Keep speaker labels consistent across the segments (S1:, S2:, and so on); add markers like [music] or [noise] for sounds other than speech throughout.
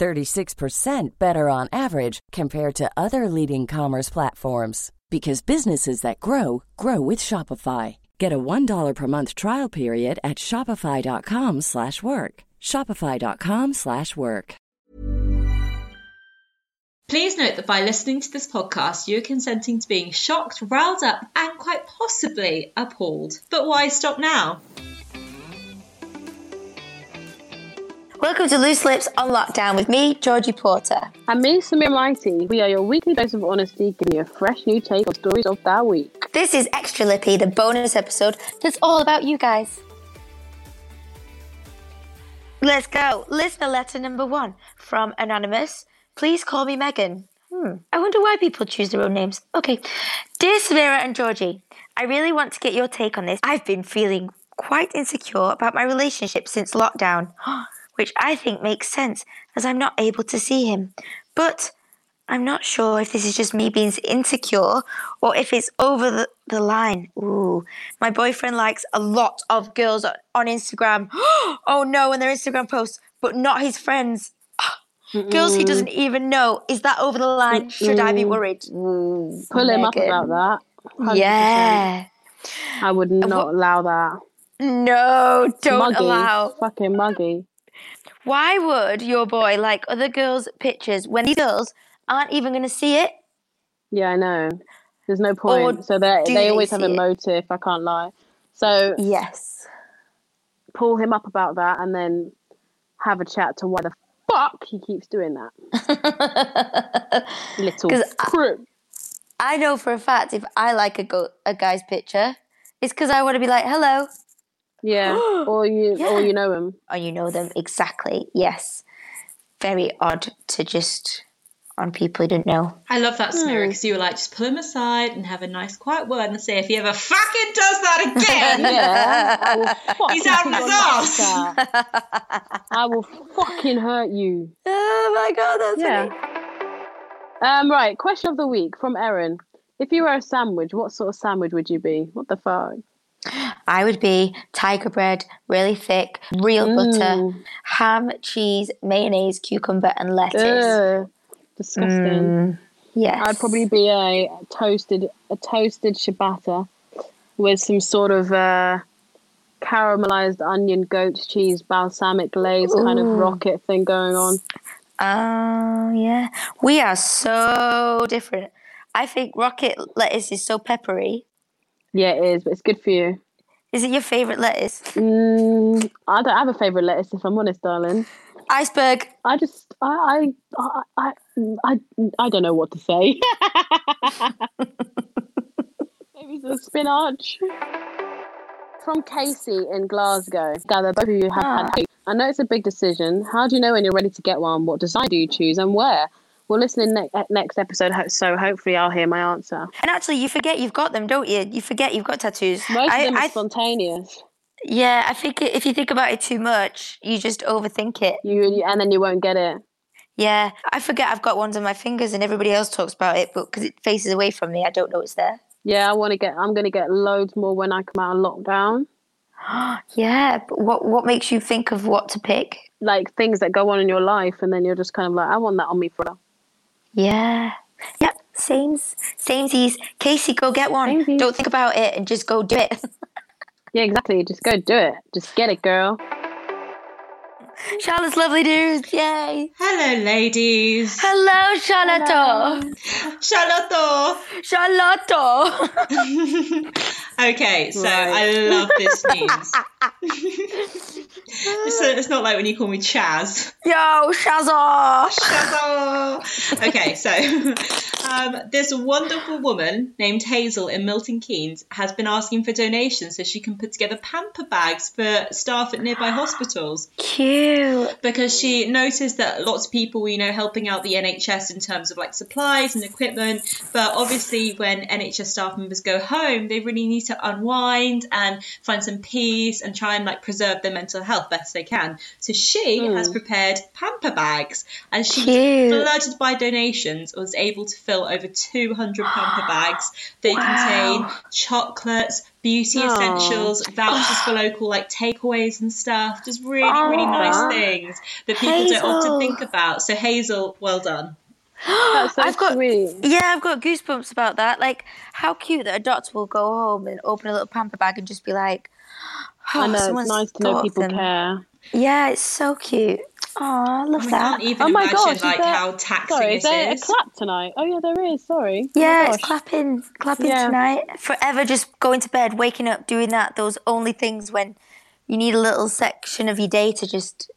S1: 36% better on average compared to other leading commerce platforms because businesses that grow grow with Shopify. Get a $1 per month trial period at shopify.com/work. shopify.com/work.
S2: Please note that by listening to this podcast, you are consenting to being shocked, riled up, and quite possibly appalled. But why stop now?
S3: Welcome to Loose Lips on Lockdown with me, Georgie Porter.
S4: And me, Samira Mighty. We are your weekly dose of honesty, giving you a fresh new take on stories of that week.
S3: This is Extra Lippy, the bonus episode that's all about you guys. Let's go. Listener letter number one from Anonymous. Please call me Megan. Hmm. I wonder why people choose their own names. Okay. Dear Samira and Georgie, I really want to get your take on this. I've been feeling quite insecure about my relationship since lockdown, [gasps] [gasps] [gasps] which I think makes sense as I'm not able to see him. But I'm not sure if this is just me being insecure or if it's over the, the line. Ooh, my boyfriend likes a lot of girls on, on Instagram. [gasps] oh no, and their Instagram posts, but not his friends. [gasps] Girls he doesn't even know. Is that over the line? Should I be worried?
S4: Pull him up about that. 100%.
S3: Yeah.
S4: I would not
S3: what-
S4: allow that.
S3: No, don't
S4: muggy.
S3: allow.
S4: Fucking muggy.
S3: Why would your boy like other girls' pictures when these girls aren't even going to see it?
S4: Yeah, I know. There's no point. so they they always have a
S3: it?
S4: motive. I can't lie. So
S3: Yes.
S4: pull him up about that, and then have a chat to why the fuck he keeps doing that. [laughs] Little
S3: I- I know for a fact if I like a go- a guy's picture, it's because I want to be like, hello.
S4: Yeah, [gasps] or you
S3: Yeah.
S4: or you know him.
S3: Oh, you know them exactly. Yes. Very odd to just on people who don't know.
S2: I love that, Samira, because you were like, just pull him aside and have a nice quiet word and say, if he ever fucking does that again, [laughs]
S4: Yeah, I will fucking [laughs]
S2: He's out of
S4: put
S2: his
S4: your
S2: arse.
S4: I will fucking hurt you. [laughs]
S3: Oh my god, that's
S4: Yeah.
S3: funny.
S4: Um, right. Question of the week from Erin. If you were a sandwich, what sort of sandwich would you be? What the fuck?
S3: I would be tiger bread, really thick, real butter,
S4: Mm.
S3: ham, cheese, mayonnaise, cucumber, and lettuce.
S4: Ugh, disgusting.
S3: Mm, yes.
S4: I'd probably be a toasted a toasted ciabatta with some sort of uh, caramelized onion, goat cheese, balsamic glaze kind of rocket thing going on.
S3: Oh yeah, we are so different. I think rocket lettuce is so peppery.
S4: Yeah, it is, but it's good for you.
S3: Is it your favorite lettuce?
S4: Mm, I don't have a favorite lettuce, if I'm honest, darling.
S3: Iceberg.
S4: I just, I, I, I, I, I, I don't know what to say. [laughs] Maybe some spinach. From Casey in Glasgow. Gather both of you have
S3: Ah.
S4: had. I know it's a big decision. How do you know when you're ready to get one? What design do you choose and where? We'll listen in ne- uh, next episode, so hopefully I'll hear my answer.
S3: And actually, you forget you've got them, don't you? You forget you've got tattoos.
S4: Most
S3: I,
S4: of them are
S3: I-
S4: spontaneous.
S3: yeah, I think if you think about it too much, you just overthink it.
S4: You, and then you won't get it.
S3: Yeah, I forget I've got ones on my fingers, and everybody else talks about it, but because it faces away from me, I don't know it's there.
S4: Yeah, I want to get. I'm going to get loads more when I come out of lockdown. [gasps]
S3: Yeah, but what what makes you think of what to pick?
S4: Like things that go on in your life, and then you're just kind of like, I want that on me for.
S3: Yeah. Yep. Sames. Samesies. Casey, go get one.
S4: Samesies.
S3: Don't think about it and just go do it. [laughs]
S4: Yeah, exactly. Just go do it. Just get it, girl.
S3: Charlotte's lovely news. Yay.
S2: Hello, ladies.
S3: Hello, Charlotte.
S2: Charlotte.
S3: Charlotte. [laughs]
S2: Okay, so
S4: Right.
S2: I love this [laughs] news. So it's not like when you call me Chaz.
S3: Yo, Shazza.
S2: Shazza! Okay, so [laughs] um, this wonderful woman named Hazel in Milton Keynes has been asking for donations so she can put together pamper bags for staff at nearby hospitals
S3: Cute.
S2: because she noticed that lots of people were, you know, helping out the NHS in terms of like supplies and equipment. But obviously, when NHS staff members go home, they really need to unwind and find some peace and try and like preserve their mental health best they can. So she hmm. has prepared pamper bags and she
S3: Cute.
S2: flooded by donations was able to fill over 200 pamper bags. They
S3: Wow.
S2: contain chocolates, beauty
S4: Aw.
S2: essentials, vouchers for local like takeaways and stuff. Just really, really nice things that people don't often think about. So Hazel, well done.
S4: That's so
S3: I've got-
S4: sweet.
S3: Yeah, I've got goosebumps about that. Like, how cute that a doctor will go home and open a little pamper bag and just be like, oh,
S4: I know it's nice to know people
S3: them.
S4: care.
S3: Yeah, it's so cute. Oh, I love oh
S2: I
S3: that.
S2: can't even
S4: Oh my
S2: imagine
S4: gosh,
S2: like
S4: there-
S2: how taxing
S4: Sorry, is
S2: this
S4: there
S2: is.
S4: a clap tonight? Oh yeah, there is. Sorry. Oh
S3: Yeah, it's clapping, clapping
S4: Yeah.
S3: tonight. Forever just going to bed, waking up, doing that. Those only things when you need a little section of your day to just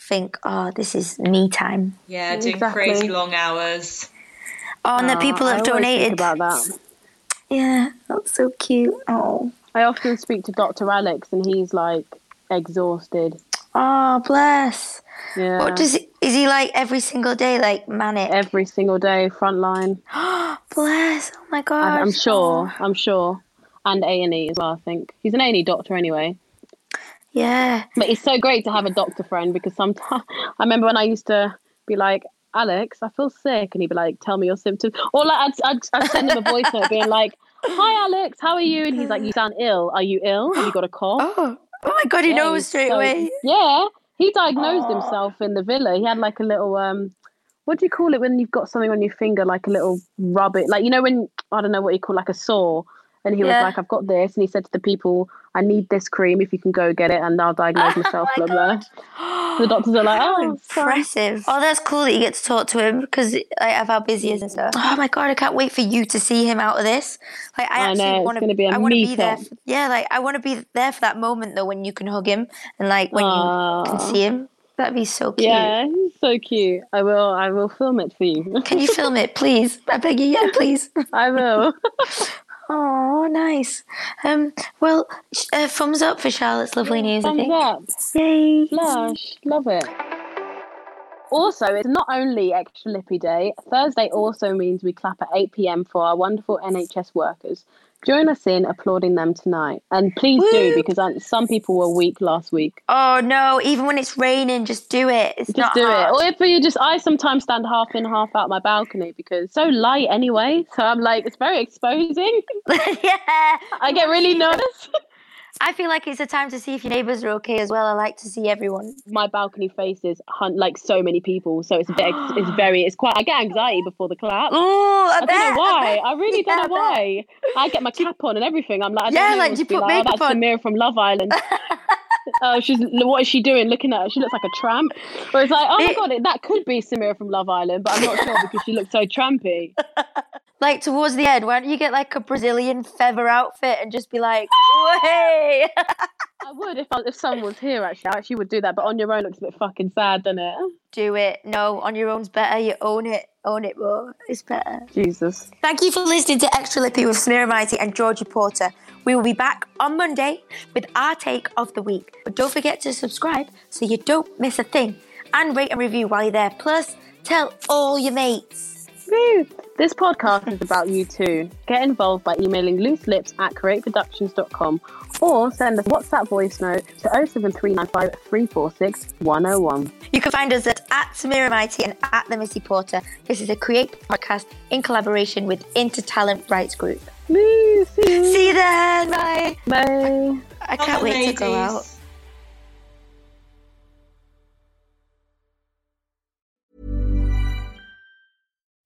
S3: think, oh, this is me time.
S2: yeah, doing
S4: Exactly.
S2: crazy long hours.
S3: Oh, and that
S4: Oh,
S3: people
S4: I
S3: have
S4: think
S3: donated.
S4: about that.
S3: Yeah, that's so cute. Oh,
S4: I often speak to Dr. Alex, and he's like exhausted.
S3: oh, bless.
S4: Yeah.
S3: What does he, is he like every single day, like manic?
S4: Every single day, frontline. [gasps]
S3: bless. Oh my god.
S4: I'm sure. Oh. I'm sure. And A and E as well. I think he's an A and E doctor anyway.
S3: Yeah.
S4: But it's so great to have a doctor friend because sometimes [laughs] I remember when I used to be like, Alex, I feel sick, and he'd be like, "Tell me your symptoms," or like I'd, I'd, I'd send him a voice note being like, "Hi, Alex, how are you?" And he's like, "You sound ill. Are you ill? Have you got a cough?" [gasps]
S3: Oh. Oh my god, he
S4: Yeah,
S3: knows straight
S4: so-
S3: away.
S4: Yeah, he diagnosed himself in the villa. He had like a little um, what do you call it when you've got something on your finger, like a little rub it, like you know when I don't know what you call like a sore. And he
S3: Yeah.
S4: was like, "I've got this," and he said to the people, "I need this cream. If you can go get it, and I'll diagnose [laughs]
S3: Oh
S4: myself."
S3: my
S4: blah blah. The doctors are like, "Oh, it's fine."
S3: impressive. Oh, that's cool that you get to talk to him because like, of how busy he is and stuff. Oh my god, I can't wait for you to see him out of this. Like, I,
S4: I
S3: actually want to
S4: be a
S3: I want to be there. For, yeah, like I want to be there for that moment though when you can hug him and like when you can see him. That'd be so cute.
S4: Yeah, he's so cute. I will. I will film it for you.
S3: Can you film it, please? I beg you, yeah, [laughs] please.
S4: I will. [laughs]
S3: Oh, nice. Um, well, uh, thumbs up for Charlotte's lovely news. I
S4: Thumbs
S3: think.
S4: up.
S3: Yay!
S4: Lush. Love it. Also, it's not only Extra Lippy Day. Thursday also means we clap at 8 pm for our wonderful NHS workers. Join us in applauding them tonight. And please do, because um, some people were weak last week.
S3: Oh no! Even when it's raining, just do it. It's
S4: Just
S3: not
S4: do it.
S3: hard.
S4: Or if you just, I sometimes stand half in, half out my balcony because it's so light anyway. So I'm like, it's very exposing. [laughs]
S3: yeah.
S4: I get really [laughs] nervous. [laughs]
S3: I feel like it's a time to see if your neighbours are okay as well. I like to see everyone.
S4: my balcony faces hun- like so many people, so it's very, it's very, it's quite. I get anxiety before the clap.
S3: Oh, I,
S4: I don't know why. I really
S3: Yeah,
S4: don't know why. I get my cap on and everything. I'm like, I don't
S3: Yeah,
S4: know.
S3: like, you put
S4: like,
S3: makeup
S4: that's
S3: on.
S4: Samira from Love Island. [laughs] Oh, she's what is she doing? Looking at her, she looks like a tramp. Or it's like, oh my god, it, that could be Samira from Love Island, but I'm not sure because she looks so trampy. [laughs]
S3: Like towards the end, why don't you get like a Brazilian feather outfit and just be like, "Way!" [laughs]
S4: I would if I, if someone was here. Actually, I actually would do that. But on your own looks a bit fucking sad, doesn't it?
S3: do it. No, on your own's better. You own it. Own it more. It's better.
S4: Jesus.
S3: Thank you for listening to Extra Lippy with Samira Mighty and Georgie Porter. We will be back on Monday with our take of the week. But don't forget to subscribe so you don't miss a thing. And rate and review while you're there. Plus, tell all your mates.
S4: Woo! This podcast is about you too. Get involved by emailing looselips at createproductions.com or send us a WhatsApp voice note to 07395 346 101.
S3: You can find us at, at Samira Mighty and at The Missy Porter. This is a Create podcast in collaboration with Intertalent Rights Group.
S4: Woo! See you.
S3: See you then. Bye.
S4: Bye.
S3: I can't wait to go out.